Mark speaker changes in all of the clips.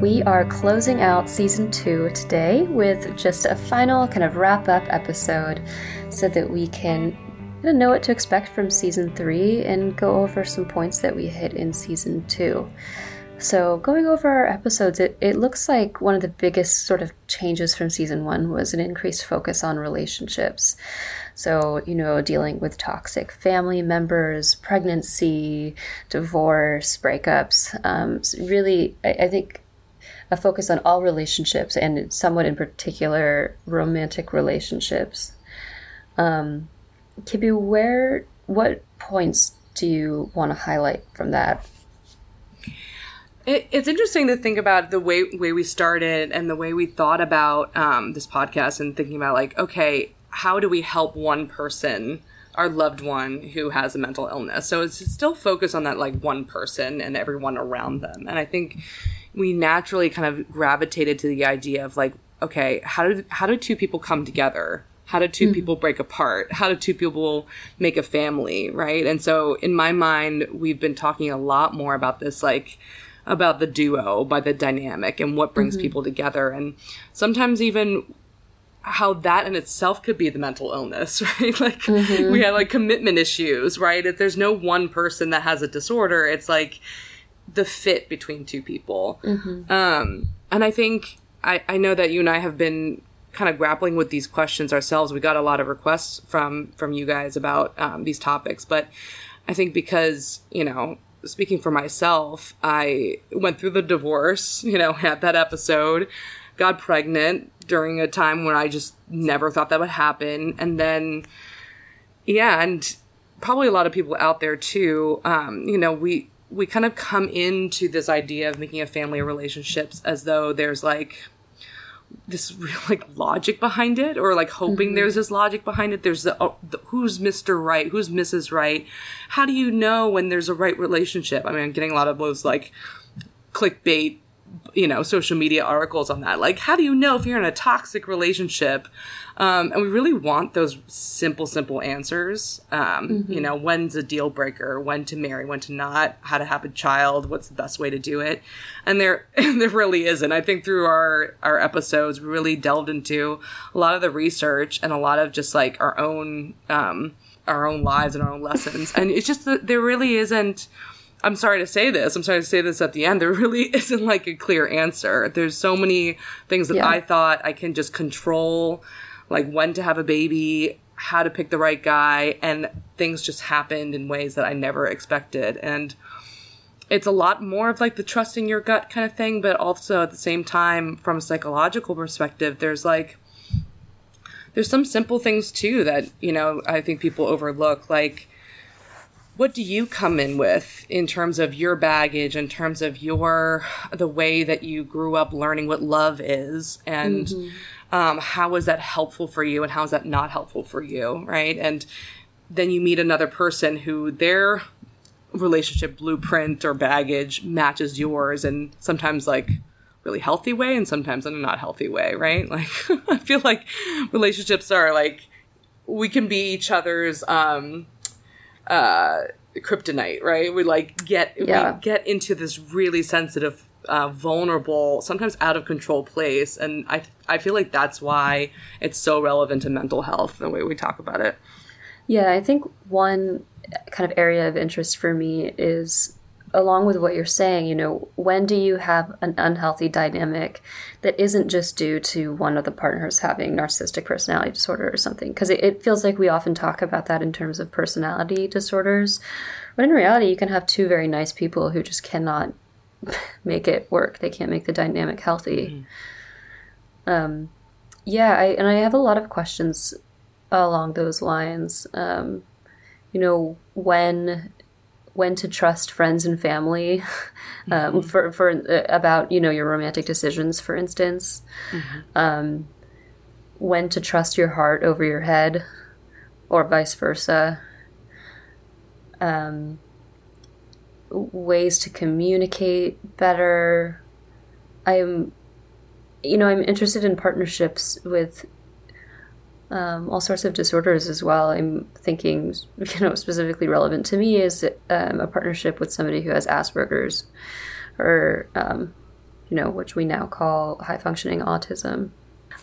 Speaker 1: We are closing out season two today with just a final kind of wrap up episode so that we can know what to expect from season three and go over some points that we hit in season two. So, going over our episodes, it, it looks like one of the biggest sort of changes from season one was an increased focus on relationships. So, you know, dealing with toxic family members, pregnancy, divorce, breakups. Um, so really, I, I think a focus on all relationships and somewhat in particular romantic relationships. Um, Kibby, where, what points do you want to highlight from that?
Speaker 2: It, it's interesting to think about the way way we started and the way we thought about um, this podcast and thinking about like, okay, how do we help one person, our loved one who has a mental illness? So it's still focused on that like one person and everyone around them. And I think we naturally kind of gravitated to the idea of like, okay, how do how do two people come together? How do 2 mm-hmm. people break apart? How do two people make a family, right? And so in my mind, we've been talking a lot more about this like about the duo by the dynamic and what brings mm-hmm. people together and sometimes even how that in itself could be the mental illness right like mm-hmm. we have like commitment issues right if there's no one person that has a disorder it's like the fit between two people mm-hmm. um and i think i i know that you and i have been kind of grappling with these questions ourselves we got a lot of requests from from you guys about um, these topics but i think because you know speaking for myself, I went through the divorce, you know, had that episode, got pregnant during a time when I just never thought that would happen. And then, yeah, and probably a lot of people out there too, um, you know, we, we kind of come into this idea of making a family relationships as though there's like this real like logic behind it or like hoping mm-hmm. there's this logic behind it there's the, oh, the, who's mr right who's mrs right how do you know when there's a right relationship i mean i'm getting a lot of those like clickbait you know social media articles on that. Like how do you know if you're in a toxic relationship? Um, and we really want those simple simple answers. Um, mm-hmm. you know when's a deal breaker? When to marry? When to not? How to have a child? What's the best way to do it? And there there really isn't. I think through our our episodes we really delved into a lot of the research and a lot of just like our own um, our own lives and our own lessons. And it's just that there really isn't I'm sorry to say this. I'm sorry to say this at the end. There really isn't like a clear answer. There's so many things that yeah. I thought I can just control, like when to have a baby, how to pick the right guy, and things just happened in ways that I never expected. And it's a lot more of like the trusting your gut kind of thing, but also at the same time, from a psychological perspective, there's like, there's some simple things too that, you know, I think people overlook. Like, what do you come in with in terms of your baggage in terms of your the way that you grew up learning what love is? And mm-hmm. um, how is that helpful for you and how is that not helpful for you right? And then you meet another person who their relationship blueprint or baggage matches yours and sometimes like really healthy way and sometimes in a not healthy way right? Like i feel like relationships are like we can be each other's um uh, kryptonite, right? We like get yeah. we get into this really sensitive, uh, vulnerable, sometimes out of control place, and I I feel like that's why it's so relevant to mental health the way we talk about it.
Speaker 1: Yeah, I think one kind of area of interest for me is along with what you're saying, you know, when do you have an unhealthy dynamic that isn't just due to one of the partners having narcissistic personality disorder or something? Because it, it, feels like we often talk about that in terms of personality disorders. But in reality, you can have two very nice people who just cannot make it work. They can't make the dynamic healthy. Mm-hmm. Um, yeah, I, and I have a lot of questions along those lines. Um, you know, when when to trust friends and family um, mm-hmm. for, for uh, about you know your romantic decisions for instance mm-hmm. um, when to trust your heart over your head or vice versa um, ways to communicate better i'm you know i'm interested in partnerships with um, all sorts of disorders as well. I'm thinking, you know, specifically relevant to me is um, a partnership with somebody who has Asperger's or um, you know, which we now call high functioning autism.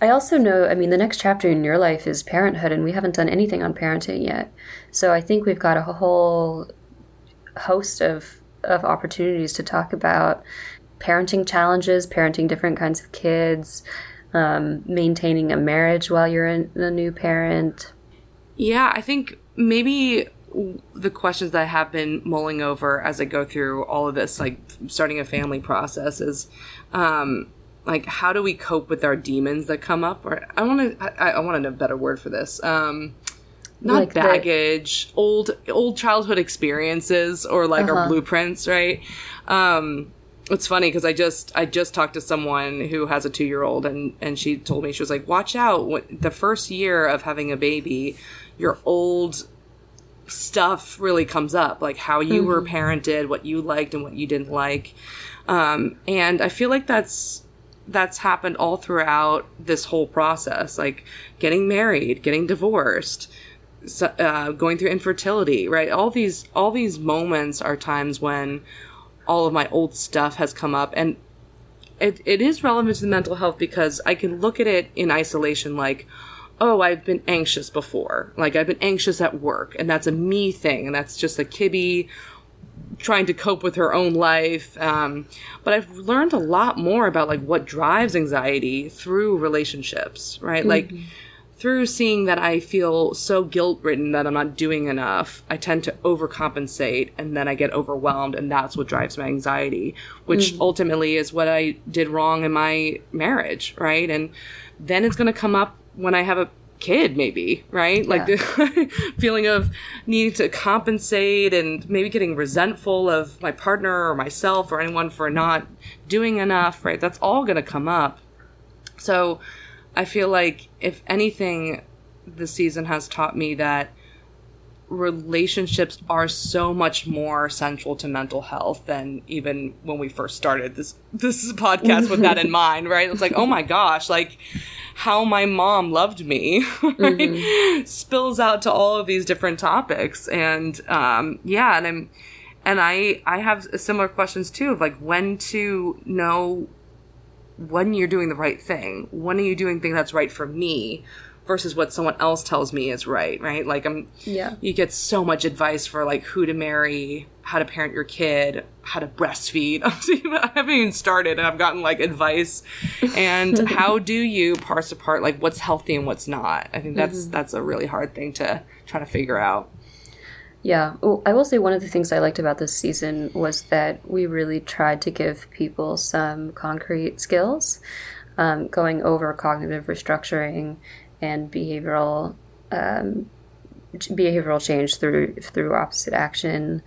Speaker 1: I also know, I mean, the next chapter in your life is parenthood, and we haven't done anything on parenting yet. So I think we've got a whole host of, of opportunities to talk about parenting challenges, parenting different kinds of kids, um, maintaining a marriage while you're in, a new parent.
Speaker 2: Yeah, I think maybe the questions that I have been mulling over as I go through all of this, like starting a family process, is um, like how do we cope with our demons that come up? Or I want to, I, I want a better word for this. Um, not like baggage, the- old old childhood experiences, or like uh-huh. our blueprints, right? Um, it's funny because I just I just talked to someone who has a two year old and and she told me she was like, watch out the first year of having a baby, your old stuff really comes up, like how you mm-hmm. were parented, what you liked and what you didn't like. Um, and I feel like that's that's happened all throughout this whole process, like getting married, getting divorced, uh, going through infertility, right? All these all these moments are times when all of my old stuff has come up, and it, it is relevant to the mental health because I can look at it in isolation, like oh, I've been anxious before. Like I've been anxious at work and that's a me thing and that's just a Kibby trying to cope with her own life. Um, but I've learned a lot more about like what drives anxiety through relationships, right? Mm-hmm. Like through seeing that I feel so guilt ridden that I'm not doing enough, I tend to overcompensate and then I get overwhelmed and that's what drives my anxiety, which mm-hmm. ultimately is what I did wrong in my marriage, right? And then it's going to come up when I have a kid maybe right yeah. like the feeling of needing to compensate and maybe getting resentful of my partner or myself or anyone for not doing enough right that's all going to come up so i feel like if anything the season has taught me that relationships are so much more central to mental health than even when we first started this this podcast with that in mind right it's like oh my gosh like how my mom loved me right? mm-hmm. spills out to all of these different topics and um yeah and i'm and i i have similar questions too of like when to know when you're doing the right thing when are you doing thing that's right for me versus what someone else tells me is right, right? Like I'm
Speaker 1: yeah.
Speaker 2: You get so much advice for like who to marry, how to parent your kid, how to breastfeed. I haven't even started and I've gotten like advice. And how do you parse apart like what's healthy and what's not? I think that's mm-hmm. that's a really hard thing to try to figure out.
Speaker 1: Yeah. Well, I will say one of the things I liked about this season was that we really tried to give people some concrete skills. Um, going over cognitive restructuring and behavioral um, behavioral change through through opposite action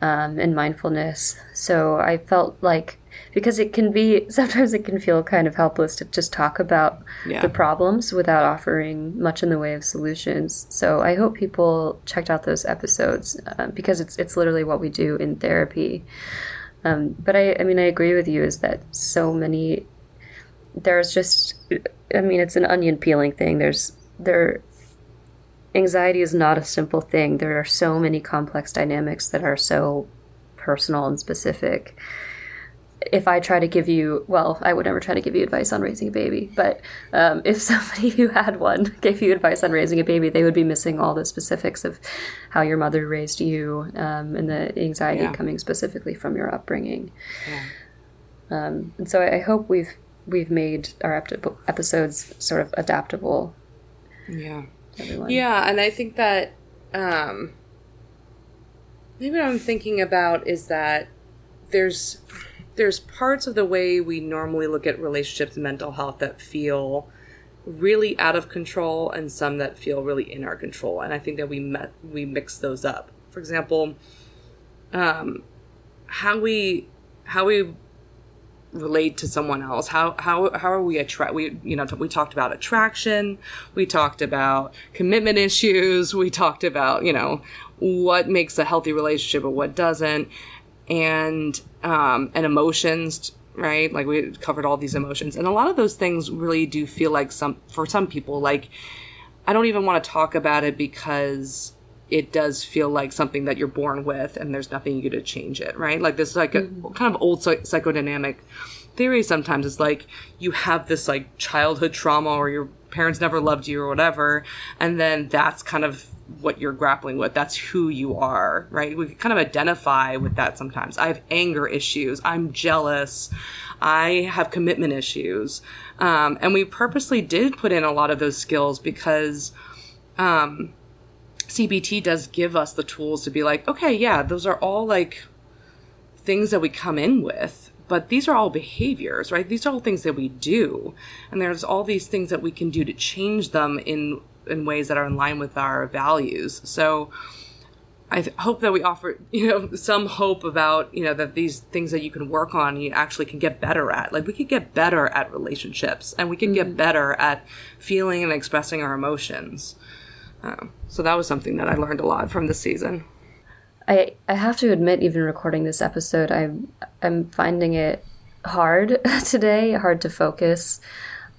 Speaker 1: um, and mindfulness. So I felt like because it can be sometimes it can feel kind of helpless to just talk about yeah. the problems without offering much in the way of solutions. So I hope people checked out those episodes uh, because it's it's literally what we do in therapy. Um, but I, I mean, I agree with you. Is that so many? There's just I mean, it's an onion peeling thing. There's there anxiety is not a simple thing. There are so many complex dynamics that are so personal and specific. If I try to give you, well, I would never try to give you advice on raising a baby, but um, if somebody who had one gave you advice on raising a baby, they would be missing all the specifics of how your mother raised you um, and the anxiety yeah. coming specifically from your upbringing. Yeah. Um, and so I, I hope we've we've made our ep- episodes sort of adaptable.
Speaker 2: Yeah. Everyone. Yeah, and I think that um, maybe what I'm thinking about is that there's there's parts of the way we normally look at relationships and mental health that feel really out of control and some that feel really in our control and i think that we met we mix those up. For example um how we how we relate to someone else how how how are we attract we you know we talked about attraction we talked about commitment issues we talked about you know what makes a healthy relationship or what doesn't and um and emotions right? Like we covered all these emotions. And a lot of those things really do feel like some for some people like i don't even want to talk about it because it does feel like something that you're born with and there's nothing you can do to change it, right? Like this is like a kind of old psych- psychodynamic theory sometimes. Is like you have this like childhood trauma or your parents never loved you or whatever and then that's kind of what you're grappling with. That's who you are right? We kind of identify with that sometimes. I have anger issues. I'm jealous. I have commitment issues. Um, and we purposely did put in a lot of those skills because um, cbt does give us the tools to be like okay yeah those are all like things that we come in with but these are all behaviors, right? These are all things that we do. And there's all these things that we can do to change them in, in ways that are in line with our values. So, I th- hope that we offer, you know, some hope about, you know, that these things that you can work on, you actually can get better at. Like we could get better at relationships and we can get better at feeling and expressing our emotions. Um, so that was something that I learned a lot from this season.
Speaker 1: I I have to admit, even recording this episode, I'm I'm finding it hard today, hard to focus.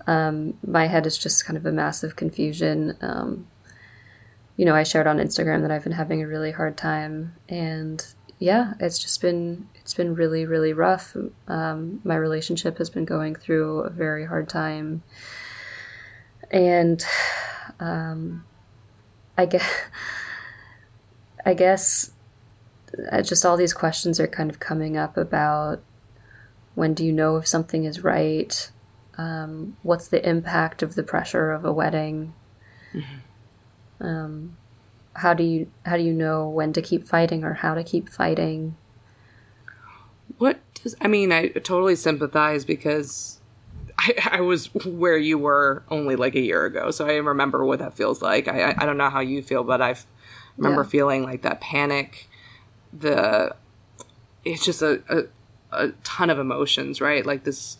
Speaker 1: Um, my head is just kind of a massive confusion. Um, you know, I shared on Instagram that I've been having a really hard time, and yeah, it's just been it's been really really rough. Um, my relationship has been going through a very hard time, and um, I guess I guess just all these questions are kind of coming up about when do you know if something is right? Um, what's the impact of the pressure of a wedding? Mm-hmm. Um, how do you how do you know when to keep fighting or how to keep fighting?
Speaker 2: What does I mean? I totally sympathize because I, I was where you were only like a year ago, so I remember what that feels like. I I don't know how you feel, but I remember yeah. feeling like that panic the it's just a, a, a ton of emotions, right? Like this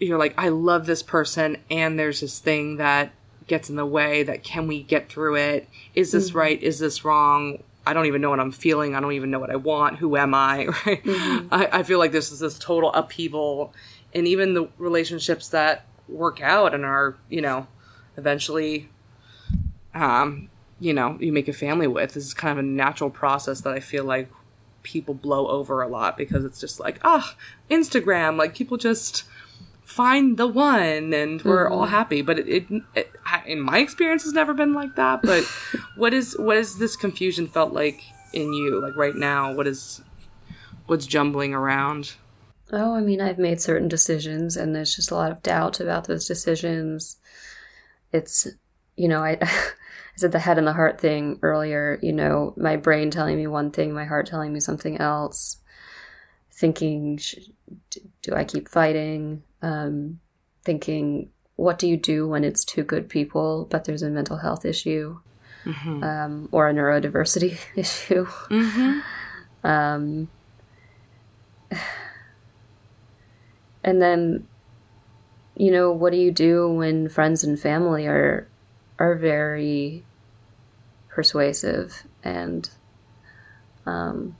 Speaker 2: you're like, I love this person and there's this thing that gets in the way that can we get through it? Is this mm-hmm. right? Is this wrong? I don't even know what I'm feeling. I don't even know what I want. Who am I? Right? Mm-hmm. I, I feel like this is this total upheaval. And even the relationships that work out and are, you know, eventually um, you know you make a family with. This is kind of a natural process that i feel like people blow over a lot because it's just like ah oh, instagram like people just find the one and we're mm-hmm. all happy. But it, it, it, in my experience has never been like that. But what is what is this confusion felt like in you like right now? What is what's jumbling around?
Speaker 1: Oh i mean i've made certain decisions and there's just a lot of doubt about those decisions. It's you know i I said the head and the heart thing earlier, you know, my brain telling me one thing, my heart telling me something else, thinking, do I keep fighting? Um, thinking, what do you do when it's two good people, but there's a mental health issue mm-hmm. um, or a neurodiversity issue? Mm-hmm. Um, and then, you know, what do you do when friends and family are are very persuasive and, um,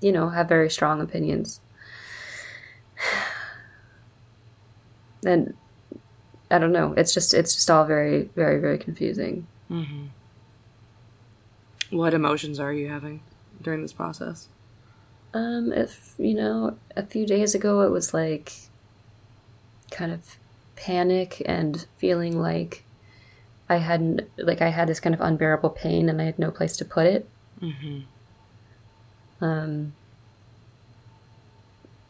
Speaker 1: you know, have very strong opinions. and I don't know. It's just it's just all very very very confusing. Mm-hmm.
Speaker 2: What emotions are you having during this process?
Speaker 1: Um, if you know, a few days ago it was like kind of panic and feeling like I hadn't like I had this kind of unbearable pain and I had no place to put it. Mm-hmm. Um,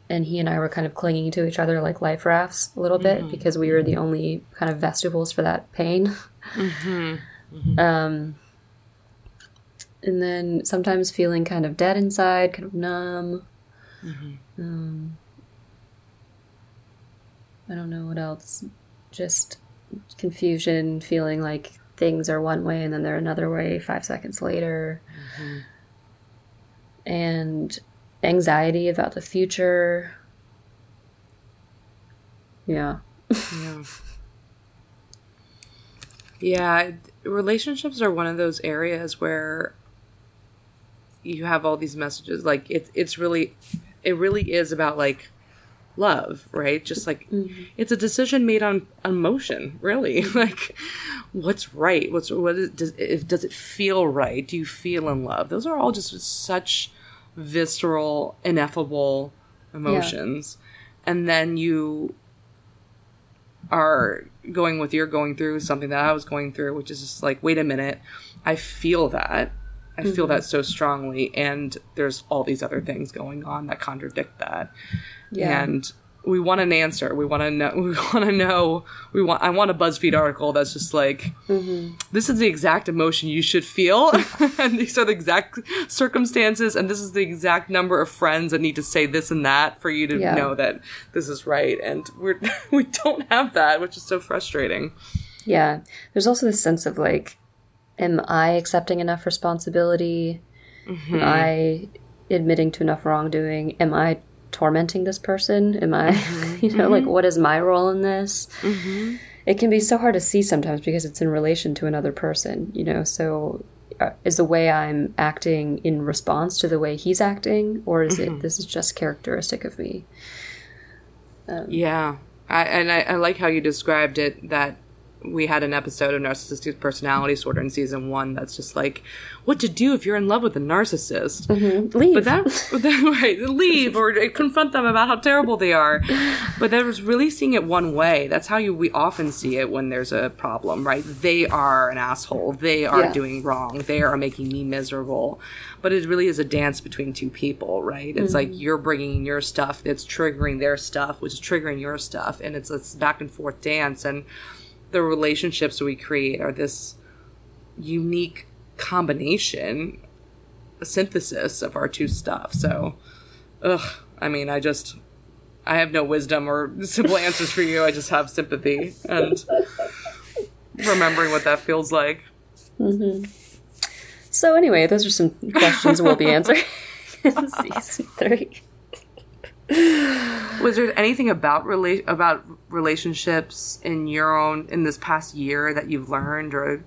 Speaker 1: and he and I were kind of clinging to each other like life rafts a little mm-hmm. bit because we were the only kind of vestibules for that pain. Mm-hmm. mm-hmm. Um, and then sometimes feeling kind of dead inside, kind of numb. Mm-hmm. Um, I don't know what else. Just confusion, feeling like things are one way and then they're another way five seconds later, mm-hmm. and anxiety about the future. Yeah.
Speaker 2: yeah. Yeah, relationships are one of those areas where you have all these messages like it's it's really it really is about like love, right? Just like mm-hmm. it's a decision made on emotion, really. like what's right? What's what is, does if does it feel right? Do you feel in love? Those are all just such visceral, ineffable emotions. Yeah. And then you are going with you're going through something that I was going through, which is just like, wait a minute, I feel that. I mm-hmm. feel that so strongly, and there's all these other things going on that contradict that. Yeah. And we want an answer. We want to know. We want to know. We want. I want a BuzzFeed article that's just like, mm-hmm. this is the exact emotion you should feel, and these are the exact circumstances, and this is the exact number of friends that need to say this and that for you to yeah. know that this is right. And we're we don't have that, which is so frustrating.
Speaker 1: Yeah, there's also this sense of like, am I accepting enough responsibility? Mm-hmm. Am I admitting to enough wrongdoing? Am I tormenting this person? Am I, mm-hmm. you know, mm-hmm. like what is my role in this? Mm-hmm. It can be so hard to see sometimes because it's in relation to another person, you know. So, uh, is the way I'm acting in response to the way he's acting, or is it mm-hmm. this is just characteristic of me?
Speaker 2: Um, yeah, I, and I, I like how you described it that we had an episode of narcissistic personality disorder in season one that's just like what to do if you're in love with a narcissist?
Speaker 1: Mm-hmm. leave.
Speaker 2: but that, that right leave or confront them about how terrible they are. But that was really seeing it one way. That's how you we often see it when there's a problem right? They are an asshole. They are yeah. doing wrong. They are making me miserable. But it really is a dance between two people right? It's mm-hmm. like you're bringing your stuff that's triggering their stuff which is triggering your stuff. And it's this back and forth dance. And the relationships we create are this unique combination, a synthesis of our two stuff. So, ugh, I mean, I just, I have no wisdom or simple answers for you. I just have sympathy and remembering what that feels like.
Speaker 1: Mm-hmm. So, anyway, those are some questions we'll be answering in season three.
Speaker 2: Was there anything about rela- about relationships in your own in this past year that you've learned, or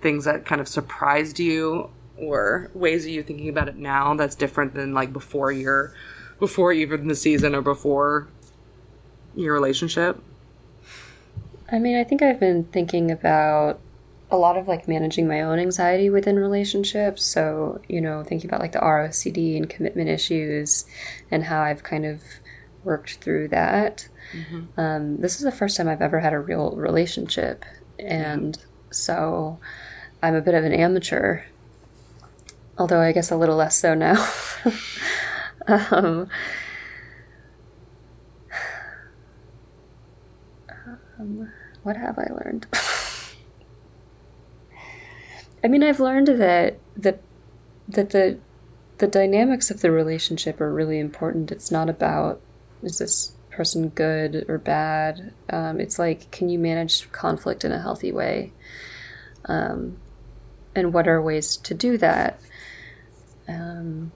Speaker 2: things that kind of surprised you, or ways that you're thinking about it now that's different than like before your before even the season or before your relationship?
Speaker 1: I mean, I think I've been thinking about a lot of like managing my own anxiety within relationships. So, you know, thinking about like the ROCD and commitment issues and how I've kind of worked through that. Mm-hmm. Um, this is the first time I've ever had a real relationship. And yeah. so I'm a bit of an amateur, although I guess a little less so now. um, um, what have I learned? I mean, I've learned that that that the the dynamics of the relationship are really important. It's not about is this person good or bad. Um, it's like can you manage conflict in a healthy way, um, and what are ways to do that. Um,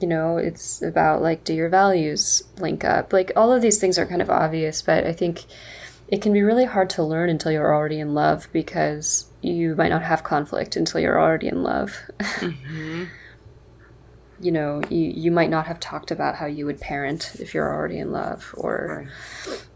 Speaker 1: you know, it's about like do your values link up? Like all of these things are kind of obvious, but I think it can be really hard to learn until you're already in love because you might not have conflict until you're already in love. Mm-hmm. You know, you, you might not have talked about how you would parent if you're already in love, or right.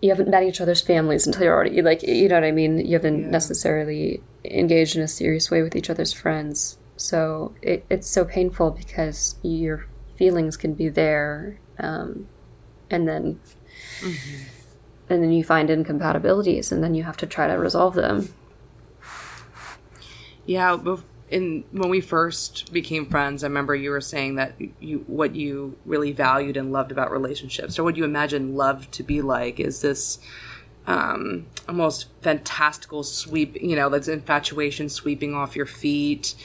Speaker 1: you haven't met each other's families until you're already, like, you know what I mean? You haven't yeah. necessarily engaged in a serious way with each other's friends. So it, it's so painful because your feelings can be there, um, and then. Mm-hmm and then you find incompatibilities and then you have to try to resolve them
Speaker 2: yeah in when we first became friends i remember you were saying that you what you really valued and loved about relationships or what you imagine love to be like is this um, almost fantastical sweep you know that's infatuation sweeping off your feet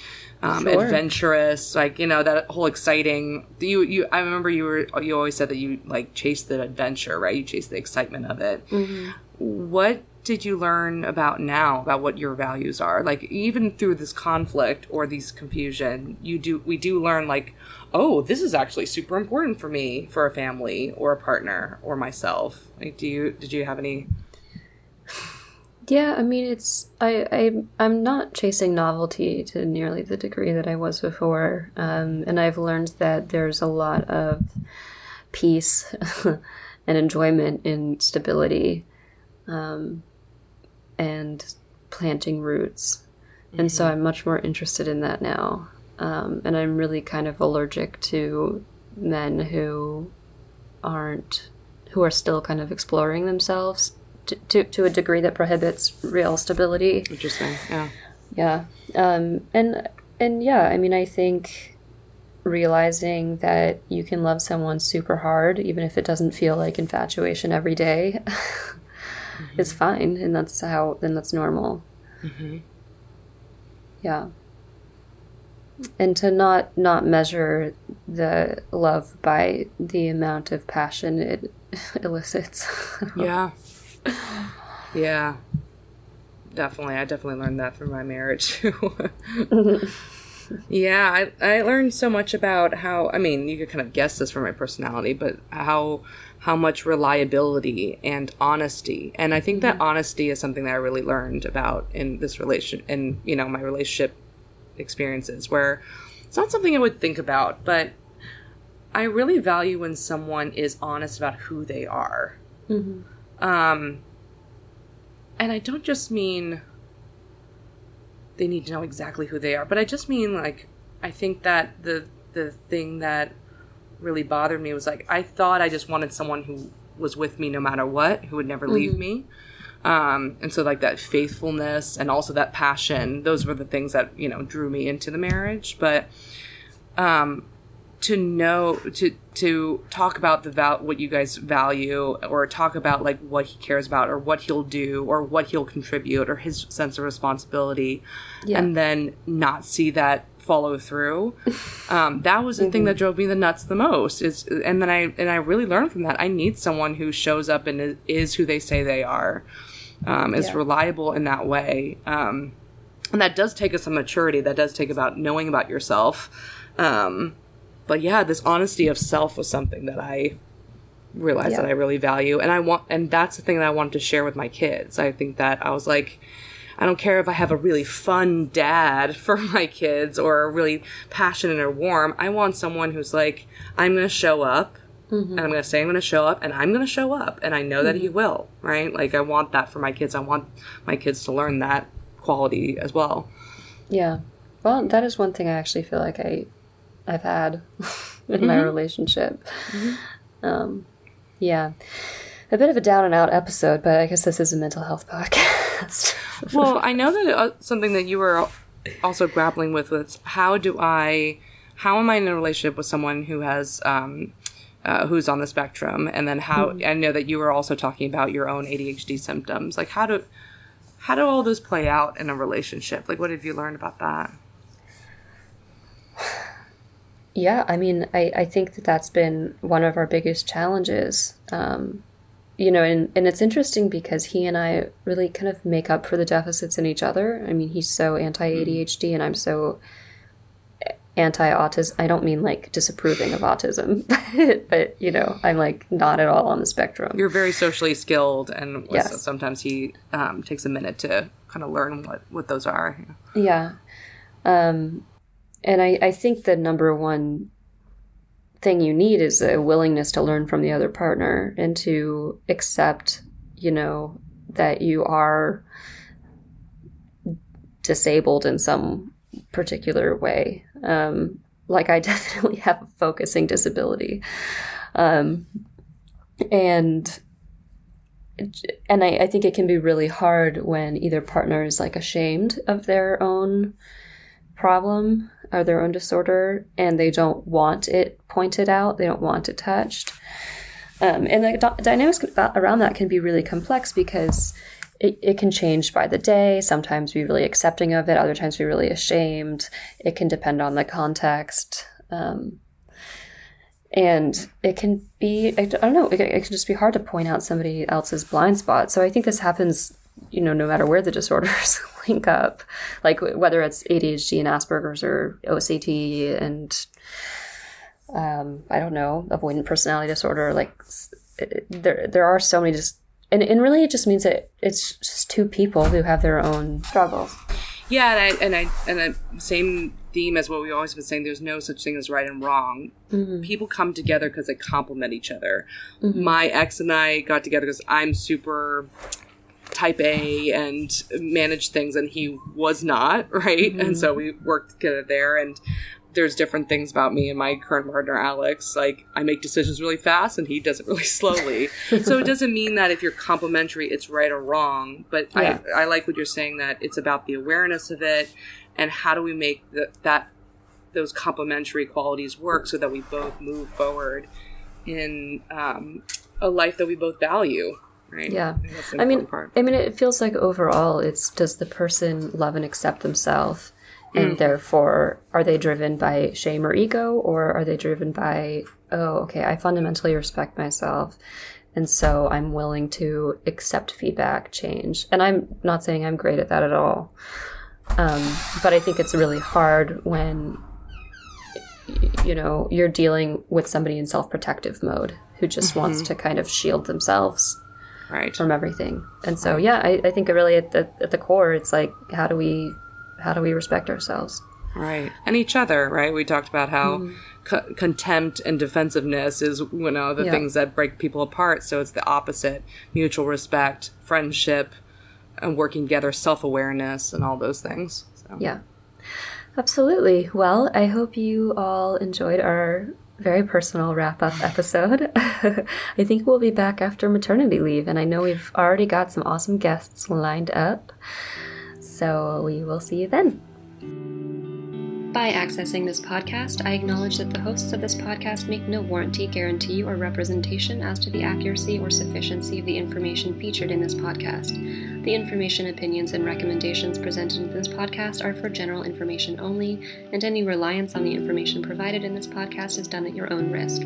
Speaker 2: um, sure. adventurous, like you know that whole exciting. You you I remember you were you always said that you like chase the adventure, right? You chase the excitement of it. Mm-hmm. What did you learn about now about what your values are? Like even through this conflict or these confusion, you do we do learn like, oh, this is actually super important for me for a family or a partner or myself. Like, do you did you have any?
Speaker 1: Yeah, I mean, it's I, I I'm not chasing novelty to nearly the degree that I was before, um, and I've learned that there's a lot of peace and enjoyment in stability um, and planting roots. And so I'm much more interested in that now. Um, and I'm really kind of allergic to men who aren't, who are still kind of exploring themselves to, to, to a degree that prohibits real stability.
Speaker 2: Interesting. Yeah.
Speaker 1: Yeah. Um, and, and yeah, I mean, I think realizing that you can love someone super hard, even if it doesn't feel like infatuation every day, is fine. And that's how, then that's normal. Mm-hmm. Yeah. And to not not measure the love by the amount of passion it elicits.
Speaker 2: Yeah. yeah. Definitely. I definitely learned that from my marriage too. yeah, I, I learned so much about how I mean, you could kind of guess this from my personality, but how how much reliability and honesty. And I think that honesty is something that I really learned about in this relation in, you know, my relationship experiences where it's not something I would think about, but I really value when someone is honest about who they are. Um, and I don't just mean they need to know exactly who they are, but I just mean like I think that the the thing that really bothered me was like I thought I just wanted someone who was with me no matter what, who would never leave me. Um, and so like that faithfulness and also that passion, those were the things that, you know, drew me into the marriage. But um to know to to talk about the val- what you guys value or talk about like what he cares about or what he'll do or what he'll contribute or his sense of responsibility
Speaker 1: Yeah.
Speaker 2: and then not see that follow through. Um, that was the thing that drove me the nuts the most is and then i and i really learned from that. I need someone who shows up and is, is who they say they are um, is
Speaker 1: Yeah.
Speaker 2: reliable in that way. Um, and that does take us some maturity. That does take about knowing about yourself. Um, but yeah this honesty of self was something that i realized
Speaker 1: Yeah.
Speaker 2: that i really value and i want and that's the thing that i wanted to share with my kids. I think that i was like i don't care if i have a really fun dad for my kids or really passionate or warm i want someone who's like i'm going mm-hmm. to show up and i'm going to say i'm going to show up and i'm going to show up and i know that he mm-hmm. will right? Like i want that for my kids. I want my kids to learn that quality as well.
Speaker 1: Yeah. Well, that is one thing I actually feel like I I've had in my relationship. Um, yeah. A bit of a down and out episode, but I guess this is a mental health podcast.
Speaker 2: well, I know that uh, something that you were also grappling with was how do I, how am I in a relationship with someone who has, um, uh, who's on the spectrum, and then how I know that you were also talking about your own ADHD symptoms. Like how do, how do all those play out in a relationship? Like what have you learned about that?
Speaker 1: Yeah, I mean, I, I think that that's been one of our biggest challenges. Um, you know, and, and it's interesting because he and I really kind of make up for the deficits in each other. I mean, he's so anti ADHD and I'm so anti autism. I don't mean like disapproving of autism, but, you know, I'm like not at all on the spectrum.
Speaker 2: You're very socially skilled, and
Speaker 1: Yes.
Speaker 2: sometimes he um, takes a minute to kind of learn what what those are.
Speaker 1: Yeah. Um, and I, I think the number one thing you need is a willingness to learn from the other partner and to accept, you know, that you are disabled in some particular way. Um, like I definitely have a focusing disability. Um, and and I, I think it can be really hard when either partner is like ashamed of their own problem or their own disorder and they don't want it pointed out. They don't want it touched. Um, and the dy- dynamics around that can be really complex because it, it can change by the day sometimes be really accepting of it other times be really ashamed. It can depend on the context um, and it can be i don't know it, it can just be hard to point out somebody else's blind spot. So i think this happens you know no matter where the disorders link up like whether it's adhd and asperger's or ocd and um, i don't know avoidant personality disorder like it- there there are so many just and, and really it just means that it's just two people who have their own struggles
Speaker 2: Yeah, and I and I and I, same theme as what we've always been saying there's no such thing as right and wrong
Speaker 1: Mm-hmm.
Speaker 2: people come together because they complement each other
Speaker 1: Mhm.
Speaker 2: my ex and i got together because i'm super type a and manage things and he was not right? And so we worked together there and there's different things about me and my current partner alex. Like i make decisions really fast and he does it really slowly. So it doesn't mean that if you're complementary it's right or wrong but
Speaker 1: Yeah.
Speaker 2: I, I like what you're saying that it's about the awareness of it and how do we make the, that those complementary qualities work so that we both move forward in um, a life that we both value right?
Speaker 1: Yeah.
Speaker 2: the
Speaker 1: I mean,
Speaker 2: part.
Speaker 1: I mean, it feels like overall, it's does the person love and accept themselves,
Speaker 2: Mm.
Speaker 1: and therefore, are they driven by shame or ego, or are they driven by, oh, okay, I fundamentally respect myself, and so I'm willing to accept feedback, change, and I'm not saying I'm great at that at all, um, but I think it's really hard when you know you're dealing with somebody in self-protective mode who just wants to kind of shield themselves
Speaker 2: right
Speaker 1: from everything. And so, yeah, I, I think it really at the at the core, it's like how do we how do we respect ourselves?
Speaker 2: Right. And each other, right? We talked about how mm-hmm. co- contempt and defensiveness is, you know, the
Speaker 1: Yeah.
Speaker 2: things that break people apart. So it's the opposite mutual respect, friendship, and working together, self awareness, and all those things. So.
Speaker 1: Yeah, absolutely. Well, I hope you all enjoyed our very personal wrap up episode. I think we'll be back after maternity leave, and I know we've already got some awesome guests lined up. So we will see you then. By accessing this podcast, I acknowledge that the hosts of this podcast make no warranty, guarantee, or representation as to the accuracy or sufficiency of the information featured in this podcast. The information, opinions, and recommendations presented in this podcast are for general information only, and any reliance on the information provided in this podcast is done at your own risk.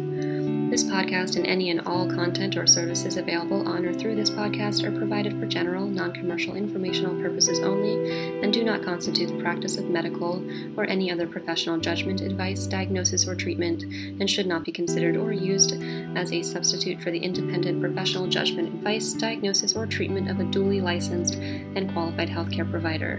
Speaker 1: This podcast and any and all content or services available on or through this podcast are provided for general, non commercial informational purposes only and do not constitute the practice of medical or any other professional judgment, advice, diagnosis, or treatment, and should not be considered or used as a substitute for the independent professional judgment, advice, diagnosis, or treatment of a duly licensed and qualified healthcare provider.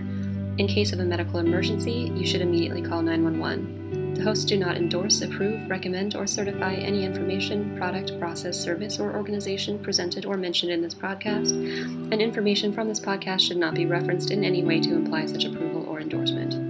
Speaker 1: In case of a medical emergency, you should immediately call 911. The hosts do not endorse, approve, recommend, or certify any information, product, process, service, or organization presented or mentioned in this podcast, and information from this podcast should not be referenced in any way to imply such approval or endorsement.